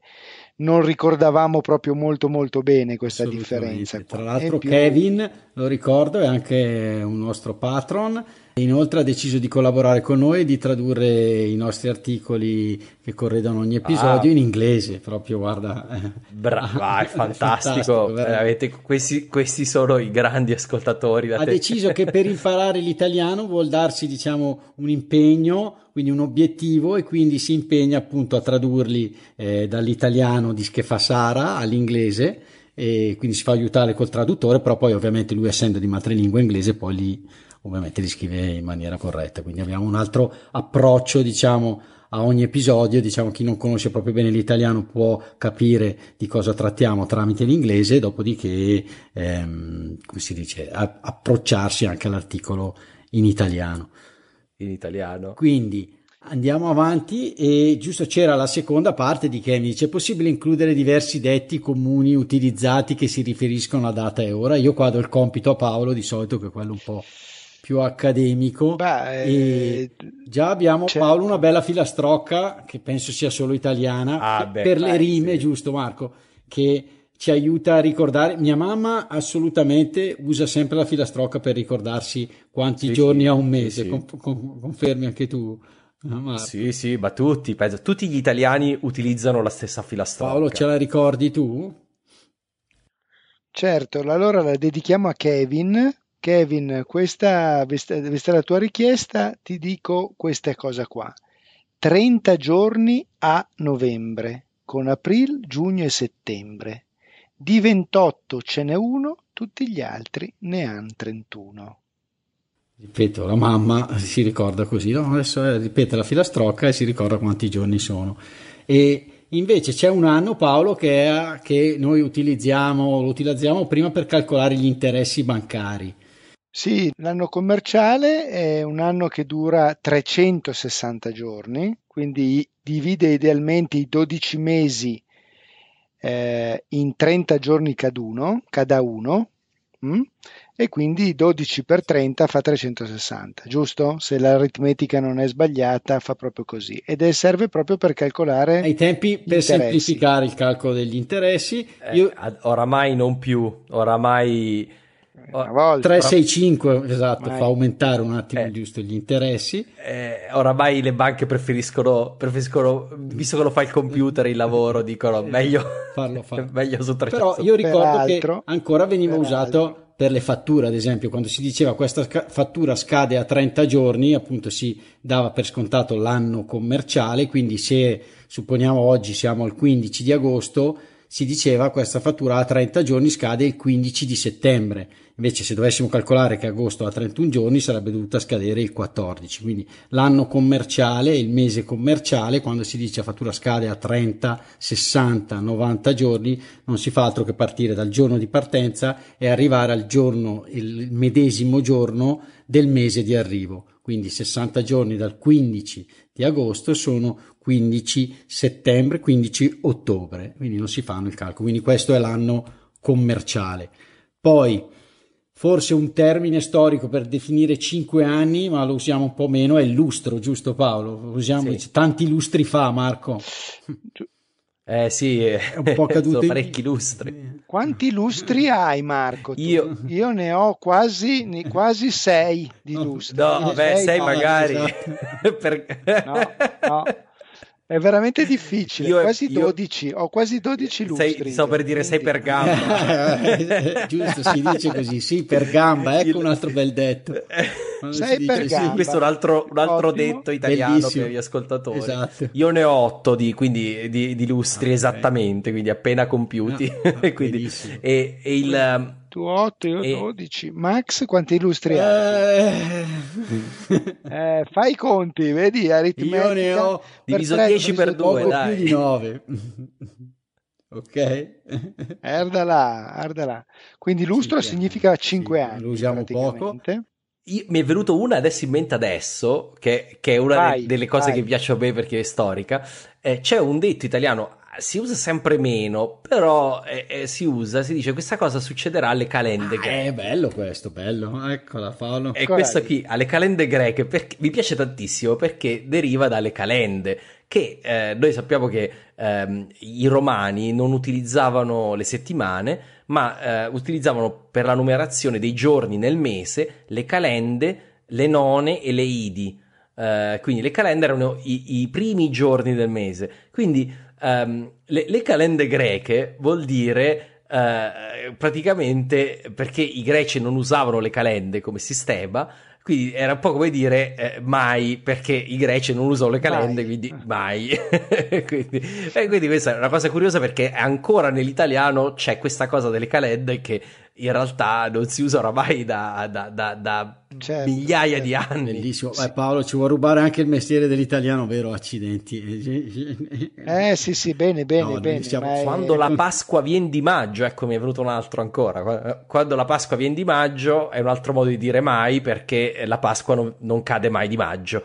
non ricordavamo proprio molto molto bene questa differenza. Tra l'altro più... Kevin, lo ricordo, è anche un nostro patron Inoltre ha deciso di collaborare con noi e di tradurre i nostri articoli che corredano ogni episodio ah. in inglese, proprio guarda. Brava, è fantastico, fantastico veramente, questi, questi, sono i grandi ascoltatori. ha te. deciso che per imparare l'italiano vuol darsi diciamo un impegno, quindi un obiettivo e quindi si impegna appunto a tradurli eh, dall'italiano di Sara all'inglese e quindi si fa aiutare col traduttore, però poi ovviamente lui essendo di madrelingua inglese poi li ovviamente li scrive in maniera corretta. Quindi abbiamo un altro approccio, diciamo, a ogni episodio. Diciamo, chi non conosce proprio bene l'italiano può capire di cosa trattiamo tramite l'inglese, dopodiché, ehm, come si dice, a- approcciarsi anche all'articolo in italiano. In italiano. Quindi Andiamo avanti e giusto c'era la seconda parte di dice è possibile includere diversi detti comuni utilizzati che si riferiscono a data e ora? Io qua do il compito a Paolo di solito che è quello un po' più accademico Beh, e eh, già abbiamo c'è- Paolo una bella filastrocca che penso sia solo italiana Ah, beh, per le beh, rime, sì. giusto Marco? Che ci aiuta a ricordare. Mia mamma assolutamente usa sempre la filastrocca per ricordarsi quanti Sì, giorni sì, ha un mese. sì. Con- con- confermi anche tu? Ah, Marco? Sì, sì, ma tutti, penso, tutti gli italiani utilizzano la stessa filastrocca. Paolo, ce la ricordi tu? Certo, allora la dedichiamo a Kevin. Kevin, questa, vista la tua richiesta, ti dico questa cosa qua. 30 giorni a novembre, con aprile, giugno e settembre. Di 28 ce n'è uno, tutti gli altri ne hanno 31. Ripeto, la mamma si ricorda così, no? Adesso eh, ripete la filastrocca e si ricorda quanti giorni sono. E invece c'è un anno, Paolo, che, è- che noi utilizziamo, lo utilizziamo prima per calcolare gli interessi bancari. Sì, l'anno commerciale è un anno che dura 360 giorni, quindi divide idealmente i 12 mesi eh, in 30 giorni caduno, cada uno, mm? e quindi 12 per 30 fa 360, giusto? Se l'aritmetica non è sbagliata, fa proprio così. Ed è, serve proprio per calcolare Ai tempi, per interessi. semplificare il calcolo degli interessi, Eh, io oramai non più, oramai... una volta. 365, esatto, Mai. fa aumentare un attimo Eh. giusto gli interessi. eh, oramai le banche preferiscono, preferiscono, visto che lo fa il computer, il lavoro, dicono meglio Farlo fare. meglio su 300. Però io ricordo che Peraltro- ancora veniva peraltro- usato per le fatture, ad esempio, quando si diceva questa fattura scade a 30 giorni, appunto si dava per scontato l'anno commerciale, quindi se supponiamo oggi siamo al 15 di agosto, si diceva questa fattura a 30 giorni scade il 15 di settembre. Invece se dovessimo calcolare che agosto ha 31 giorni sarebbe dovuta scadere il 14. Quindi l'anno commerciale, il mese commerciale, quando si dice fattura scade a 30, 60, 90 giorni, non si fa altro che partire dal giorno di partenza e arrivare al giorno, il medesimo giorno del mese di arrivo. Quindi 60 giorni dal 15 di agosto sono 15 settembre, 15 ottobre, quindi non si fanno il calcolo. Quindi questo è l'anno commerciale. Poi forse un termine storico per definire 5 anni, ma lo usiamo un po' meno, è il lustro, giusto Paolo? Lo usiamo Sì. tanti lustri fa, Marco. Eh sì, è un po' caduto sono in- parecchi lustri. Quanti lustri hai, Marco? Io- Io ne ho quasi, ne- quasi sei di lustri. No, Ne beh, sei no, magari. esatto. Per- No, no. È veramente difficile. Io- quasi io- 12. Ho quasi 12 lustri. Sei, sto io, per dire sei per gamba. Giusto, si dice così, sì, per gamba, ecco un altro bel detto. Sei si dice per sì, gamba. Questo è un altro, un altro detto italiano Bellissimo. per gli ascoltatori. Esatto. Io ne ho otto di, quindi, di, di lustri Ah, esattamente, quindi appena compiuti. Ah, E quindi- bellissimo. e, e il, um, Tu 8, io E- 12. Max, quanti lustri hai? Eh, Eh, fai i conti, vedi? Aritmetica. io ne ho per Diviso tre- 10 per diviso due, poco dai. più di 9. ok? Arda là, arda là. Quindi lustro Cinque significa anni, 5 sì, anni. lo usiamo praticamente. io- mi è venuto una adesso in mente adesso, che, che è una Vai, de- delle cose vai. che piace a me perché è storica. Eh, c'è un detto italiano, si usa sempre meno, però eh, eh, si usa, si dice questa cosa succederà alle calende greche. È bello questo, bello. Eccola Paolo. E questo qui, alle calende greche, perché- mi piace tantissimo perché deriva dalle calende, che eh, noi sappiamo che ehm, i romani non utilizzavano le settimane, ma eh, utilizzavano per la numerazione dei giorni nel mese le calende, le none e le idi. Eh, quindi le calende erano i, i primi giorni del mese. Quindi ehm, le, le calende greche vuol dire eh, praticamente perché i greci non usavano le calende come sistema, quindi era un po' come dire eh, mai perché i greci non usano le calende, Mai. quindi mai. quindi, e quindi questa è una cosa curiosa perché ancora nell'italiano c'è questa cosa delle calende che in realtà non si usa oramai da, da- da- da Certo, migliaia certo. di anni. Bellissimo. Eh, Paolo ci vuoi rubare anche il mestiere dell'italiano, vero? Accidenti. Eh sì, sì, bene, bene, No, bene. siamo- ma è- Quando la Pasqua viene di maggio, ecco mi è venuto un altro ancora. Qua- Quando la Pasqua viene di maggio è un altro modo di dire mai perché la Pasqua non, non cade mai di maggio.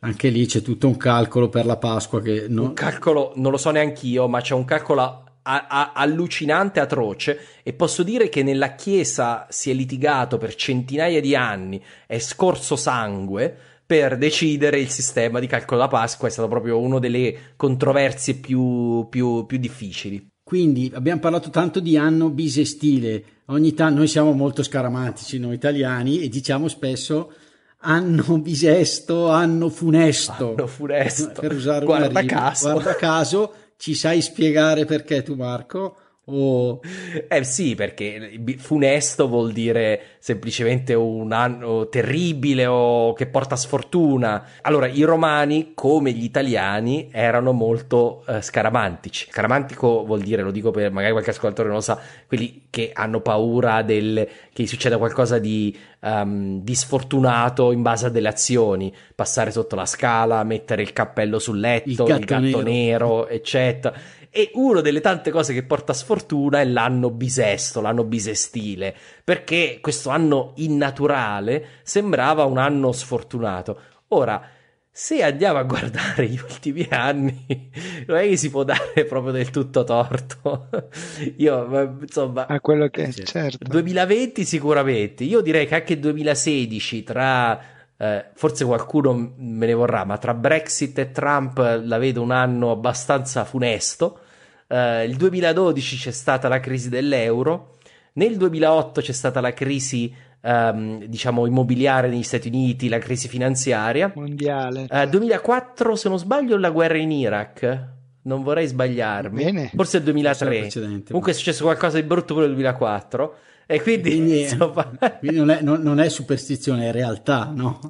Anche lì c'è tutto un calcolo per la Pasqua che non... Un calcolo, non lo so neanche io, ma c'è un calcolo a, a, allucinante, atroce e posso dire che nella Chiesa si è litigato per centinaia di anni, è scorso sangue per decidere il sistema di calcolo da Pasqua, è stato proprio una delle controversie più, più, più difficili. Quindi abbiamo parlato tanto di anno bisestile, ogni tanto noi siamo molto scaramantici noi italiani e diciamo spesso anno bisesto, anno funesto. Anno funesto. Per usare Guarda una rima. caso. Guarda caso, ci sai spiegare perché tu Marco? Oh. Eh sì, perché funesto vuol dire semplicemente un anno terribile o che porta sfortuna. Allora, i romani, come gli italiani, erano molto eh, scaramantici. Scaramantico vuol dire, lo dico per magari qualche ascoltatore non lo sa, quelli che hanno paura del, che succeda qualcosa di, um, di sfortunato in base a delle azioni. Passare sotto la scala, mettere il cappello sul letto, il gatto, il gatto nero. nero, eccetera e una delle tante cose che porta sfortuna è l'anno bisesto, l'anno bisestile, perché questo anno innaturale sembrava un anno sfortunato. Ora, se andiamo a guardare gli ultimi anni, non è che si può dare proprio del tutto torto. Io, insomma, a quello che è certo. 2020 sicuramente. Io direi che anche 2016 tra eh, forse qualcuno me ne vorrà, ma tra Brexit e Trump la vedo un anno abbastanza funesto. Uh, il 2012 c'è stata la crisi dell'euro, nel 2008 c'è stata la crisi um, diciamo immobiliare negli Stati Uniti, la crisi finanziaria mondiale. Uh, 2004 se non sbaglio la guerra in Iraq. Non vorrei sbagliarmi. Bene. Forse il 2003. Comunque è successo qualcosa di brutto pure nel 2004. E quindi, quindi, insomma... quindi non, è, non, non, è, superstizione, è realtà, no?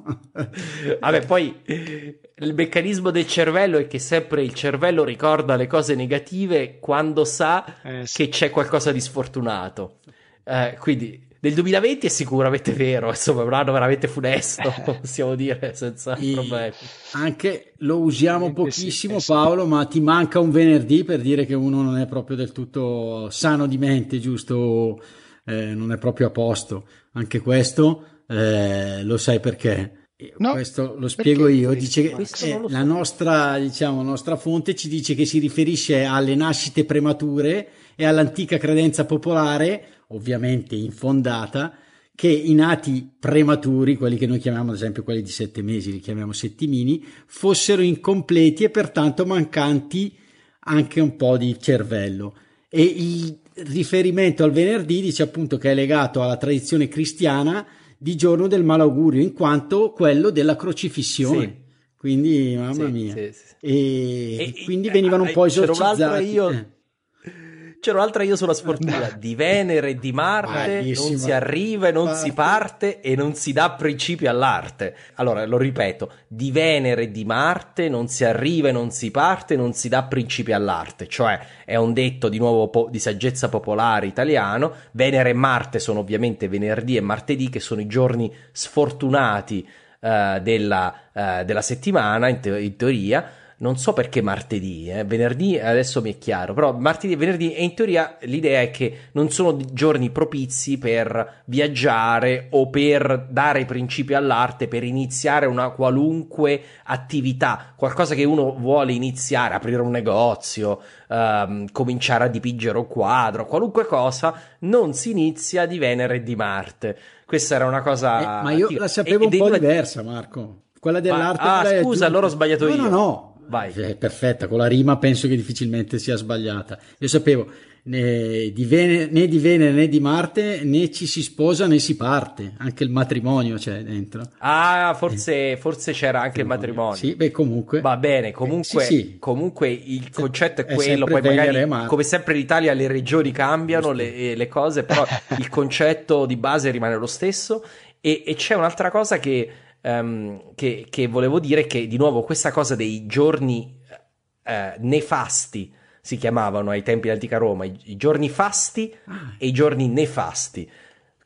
Vabbè, poi il meccanismo del cervello è che sempre il cervello ricorda le cose negative quando sa eh, sì. che c'è qualcosa di sfortunato. Eh, quindi nel 2020 è sicuramente vero, insomma, è un anno veramente funesto, possiamo dire senza e problemi. Anche lo usiamo pochissimo, sì, Paolo, ma ti manca un venerdì per dire che uno non è proprio del tutto sano di mente, giusto? Eh, non è proprio a posto. Anche questo eh, lo sai perché. No, questo lo spiego io. Dice che eh, la nostra, diciamo, nostra fonte ci dice che si riferisce alle nascite premature e all'antica credenza popolare, ovviamente infondata, che i nati prematuri, quelli che noi chiamiamo ad esempio quelli di sette mesi, li chiamiamo settimini, fossero incompleti e pertanto mancanti anche un po' di cervello. E il riferimento al venerdì dice appunto che è legato alla tradizione cristiana di giorno del malaugurio, in quanto quello della crocifissione. Sì. Quindi, mamma sì, mia. Sì, e, e, quindi venivano un po' esorcizzati. Io... C'era un'altra io sulla sfortuna. Di Venere e di Marte Bellissima. non si arriva e non parte. si parte e non si dà principio all'arte. Allora lo ripeto di Venere e di Marte non si arriva e non si parte e non si dà principio all'arte. Cioè è un detto di nuovo po- di saggezza popolare italiano. Venere e Marte sono ovviamente venerdì e martedì che sono i giorni sfortunati uh, della, uh, della settimana in, te- in teoria non so perché martedì, eh, venerdì adesso mi è chiaro, però martedì e venerdì e in teoria l'idea è che non sono giorni propizi per viaggiare o per dare principi all'arte, per iniziare una qualunque attività, qualcosa che uno vuole iniziare, aprire un negozio, ehm, cominciare a dipingere un quadro, qualunque cosa, non si inizia di Venere e di Marte. Questa era una cosa... Eh, ma io la sapevo e, un po' diversa, Marco. Quella dell'arte. Ma, ah, scusa, allora ho sbagliato no, io. No, no, Vai. È perfetta, con la rima penso che difficilmente sia sbagliata. Io sapevo né di, Venere, né di Venere né di Marte né ci si sposa né si parte, anche il matrimonio c'è dentro. Ah, forse, eh. forse c'era anche il matrimonio. Sì, beh, comunque. Va bene, comunque, eh, sì, sì. comunque il concetto è, è quello, poi magari Marte. come sempre in Italia le regioni cambiano le, le, cose, però il concetto di base rimane lo stesso e, e c'è un'altra cosa che um, che, che, volevo dire che di nuovo questa cosa dei giorni uh, nefasti si chiamavano ai tempi di antica Roma, i, i giorni fasti ah. e i giorni nefasti.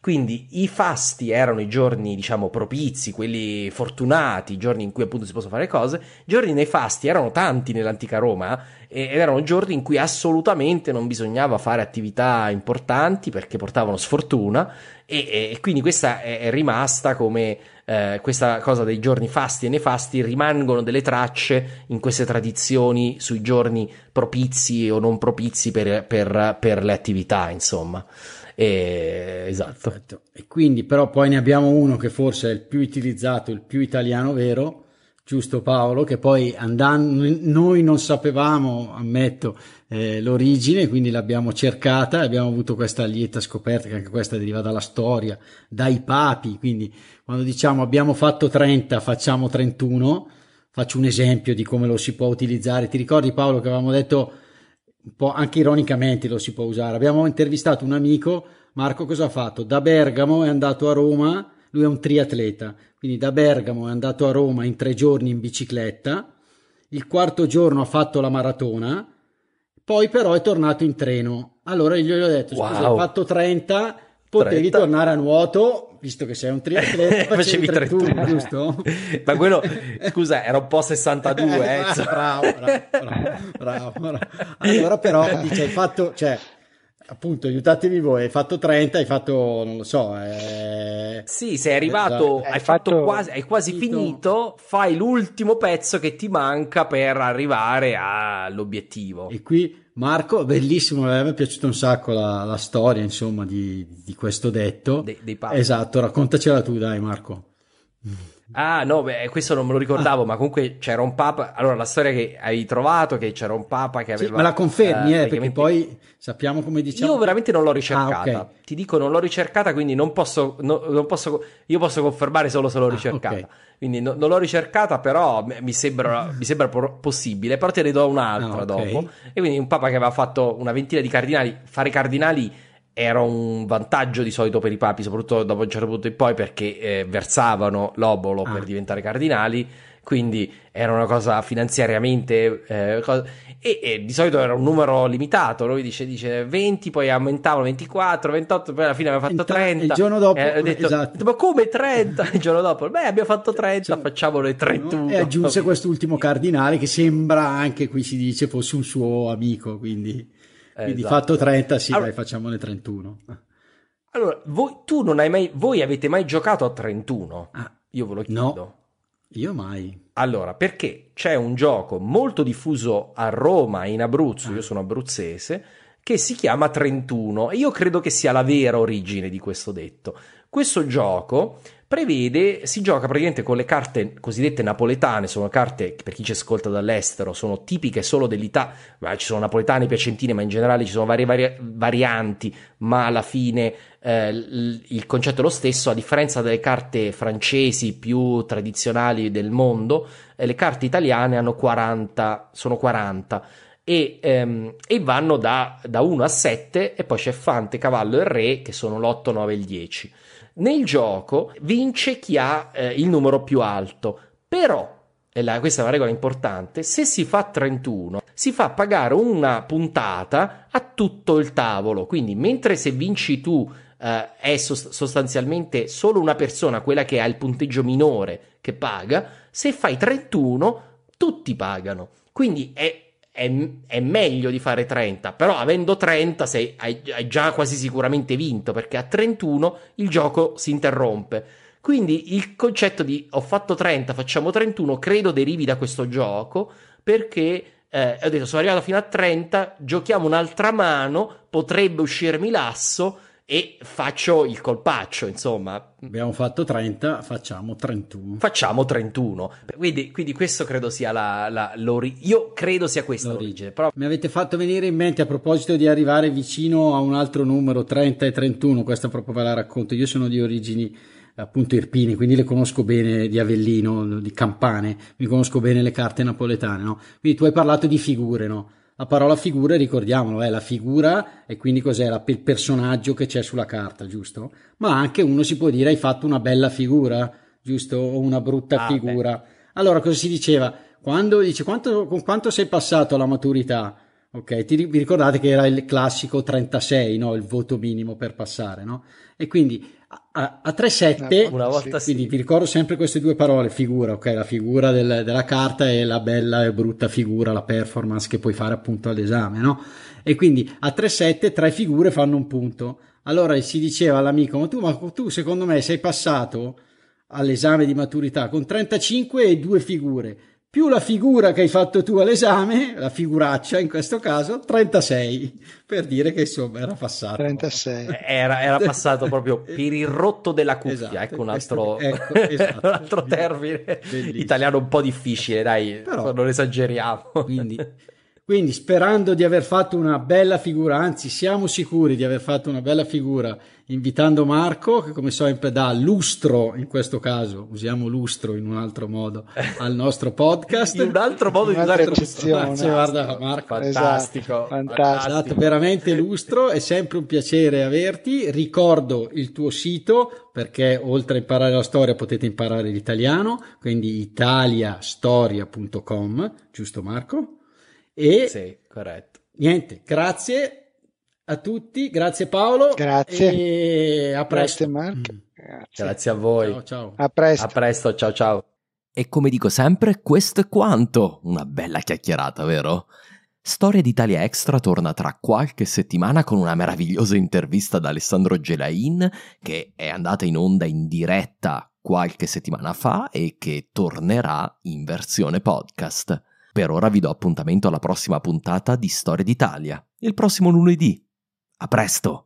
Quindi i fasti erano i giorni, diciamo, propizi, quelli fortunati, i giorni in cui appunto si possono fare cose. I giorni nei fasti erano tanti nell'antica Roma ed erano giorni in cui assolutamente non bisognava fare attività importanti perché portavano sfortuna e, e quindi questa è, è rimasta come eh, questa cosa dei giorni fasti e nefasti rimangono delle tracce in queste tradizioni sui giorni propizi o non propizi per, per, per le attività, insomma. E, esatto. Perfetto. E quindi però poi ne abbiamo uno che forse è il più utilizzato, il più italiano vero, giusto Paolo, che poi andando, noi non sapevamo, ammetto, eh, l'origine, quindi l'abbiamo cercata e abbiamo avuto questa lieta scoperta, che anche questa deriva dalla storia, dai papi, quindi quando diciamo abbiamo fatto 30, facciamo 31, faccio un esempio di come lo si può utilizzare. Ti ricordi Paolo che avevamo detto un po' anche ironicamente lo si può usare. Abbiamo intervistato un amico, Marco cosa ha fatto? Da Bergamo è andato a Roma, lui è un triatleta, quindi da Bergamo è andato a Roma in tre giorni in bicicletta, il quarto giorno ha fatto la maratona, poi però è tornato in treno. Allora io gli ho detto, scusa, wow. hai fatto 30, potevi 30. tornare a nuoto, visto che sei un triatleta, facevi 31, 31, giusto? Ma quello, scusa, era un po' 62, eh. bravo, bravo, bravo, bravo, Allora però, dice, hai fatto, cioè, appunto, aiutatemi voi, hai fatto 30, hai fatto, non lo so. Eh... Sì, sei arrivato, esatto. hai, fatto, fatto quasi, hai quasi finito. finito, fai l'ultimo pezzo che ti manca per arrivare all'obiettivo. E qui Marco, bellissimo, a me è piaciuta un sacco la, la storia, insomma, di, di questo detto. De, dei esatto, raccontacela tu, dai, Marco. Ah, no, beh, questo non me lo ricordavo, ah. ma comunque c'era un papa. Allora, la storia che hai trovato, che c'era un papa che aveva. Sì, me la confermi, eh, perché poi sappiamo come diciamo. Io veramente non l'ho ricercata. Ah, okay. Ti dico, non l'ho ricercata, quindi non posso. No, non posso io posso confermare solo se l'ho ah, ricercata. Okay. Quindi no, non l'ho ricercata, però mi sembra, mi sembra possibile. Però te ne do un'altra ah, okay. dopo. E quindi un papa che aveva fatto una ventina di cardinali. Fare cardinali era un vantaggio di solito per i papi, soprattutto dopo un certo punto in poi, perché eh, versavano l'obolo ah. per diventare cardinali, quindi era una cosa finanziariamente... Eh, cosa... E, e, di solito era un numero limitato, lui dice, dice 20, poi aumentavano 24, 28, poi alla fine aveva fatto 30. Il giorno dopo, eh, detto, esatto. ma come 30? Il giorno dopo, beh abbiamo fatto 30, cioè, facciamo le 31. E aggiunse quest'ultimo cardinale che sembra anche qui si dice fosse un suo amico, quindi... Quindi esatto. fatto 30, sì, allora, dai, facciamone 31. Allora, voi, tu non hai mai, voi avete mai giocato a 31? Ah, Io ve lo chiedo. No, io mai. Allora, perché c'è un gioco molto diffuso a Roma in Abruzzo, ah. io sono abruzzese, che si chiama 31 e io credo che sia la vera origine di questo detto. Questo gioco prevede, si gioca praticamente con le carte cosiddette napoletane, sono carte per chi ci ascolta dall'estero sono tipiche solo dell'Italia, ci sono napoletane, piacentine, ma in generale ci sono varie vari- varianti, ma alla fine eh, il concetto è lo stesso, a differenza delle carte francesi più tradizionali del mondo, eh, le carte italiane hanno 40, sono 40. E, ehm, e, vanno da, da 1 a 7 e poi c'è Fante, Cavallo e Re che sono l'8, 9 e il 10. Nel gioco vince chi ha eh, il numero più alto, però, e la, questa è una regola importante, se si fa 31 si fa pagare una puntata a tutto il tavolo, quindi mentre se vinci tu eh, è sostanzialmente solo una persona, quella che ha il punteggio minore, che paga, se fai 31 tutti pagano. Quindi è è, è, meglio di fare 30, però avendo 30 sei, hai, hai, già quasi sicuramente vinto perché a 31 il gioco si interrompe. Quindi il concetto di ho fatto 30, facciamo 31, credo derivi da questo gioco perché eh, ho detto sono arrivato fino a 30, giochiamo un'altra mano, potrebbe uscirmi l'asso e faccio il colpaccio, insomma. Abbiamo fatto 30, facciamo 31. Facciamo 31. Quindi, quindi questo credo sia la, la l'origine. Io credo sia questa l'origine. Però... Mi avete fatto venire in mente a proposito di arrivare vicino a un altro numero, 30 e 31, questa proprio ve la racconto. Io sono di origini appunto irpine, quindi le conosco bene di Avellino, di Campane, mi conosco bene le carte napoletane, no? Quindi tu hai parlato di figure, no? La parola figura, ricordiamolo, è la figura e quindi cos'è la, il personaggio che c'è sulla carta, giusto? Ma anche uno si può dire hai fatto una bella figura, giusto? O una brutta ah, figura. Beh. Allora cosa si diceva? Quando dice quanto, con quanto sei passato alla maturità? Ok, Ti, vi ricordate che era il classico 36, no? il voto minimo per passare, no? E quindi a, a 3-7, una volta sì, quindi vi ricordo sempre queste due parole, figura, ok, la figura del, della carta e la bella e brutta figura, la performance che puoi fare appunto all'esame, no? E quindi a 3-7 tre figure fanno un punto. Allora si diceva all'amico, ma tu, ma tu secondo me sei passato all'esame di maturità con 35 e due figure più la figura che hai fatto tu all'esame, la figuraccia in questo caso, 36, per dire che insomma era passato. 36. Era, era passato proprio per il rotto della cuffia, Esatto, ecco un questo- altro, ecco, esatto. un altro termine Bellissimo. italiano un po' difficile, dai, Però- non esageriamo. Quindi, quindi sperando di aver fatto una bella figura, anzi siamo sicuri di aver fatto una bella figura invitando Marco, che come sempre dà lustro, in questo caso usiamo lustro in un altro modo, al nostro podcast. In un altro modo di usare eccezione. Grazie, guarda Marco. Fantastico, Esatto, fantastico. Ha dato veramente lustro, è sempre un piacere averti. Ricordo il tuo sito perché oltre a imparare la storia potete imparare l'italiano, quindi italiastoria.com, giusto Marco? E Sì, corretto. niente, grazie a tutti, grazie Paolo. Grazie. E a presto. Grazie Marco. Mm. Grazie. Grazie a voi. Ciao ciao. A presto. A presto, ciao ciao. E come dico sempre, questo è quanto. Una bella chiacchierata, vero? Storia d'Italia Extra torna tra qualche settimana con una meravigliosa intervista da Alessandro Gelain, che è andata in onda in diretta qualche settimana fa e che tornerà in versione podcast. Per ora vi do appuntamento alla prossima puntata di Storia d'Italia, il prossimo lunedì. A presto!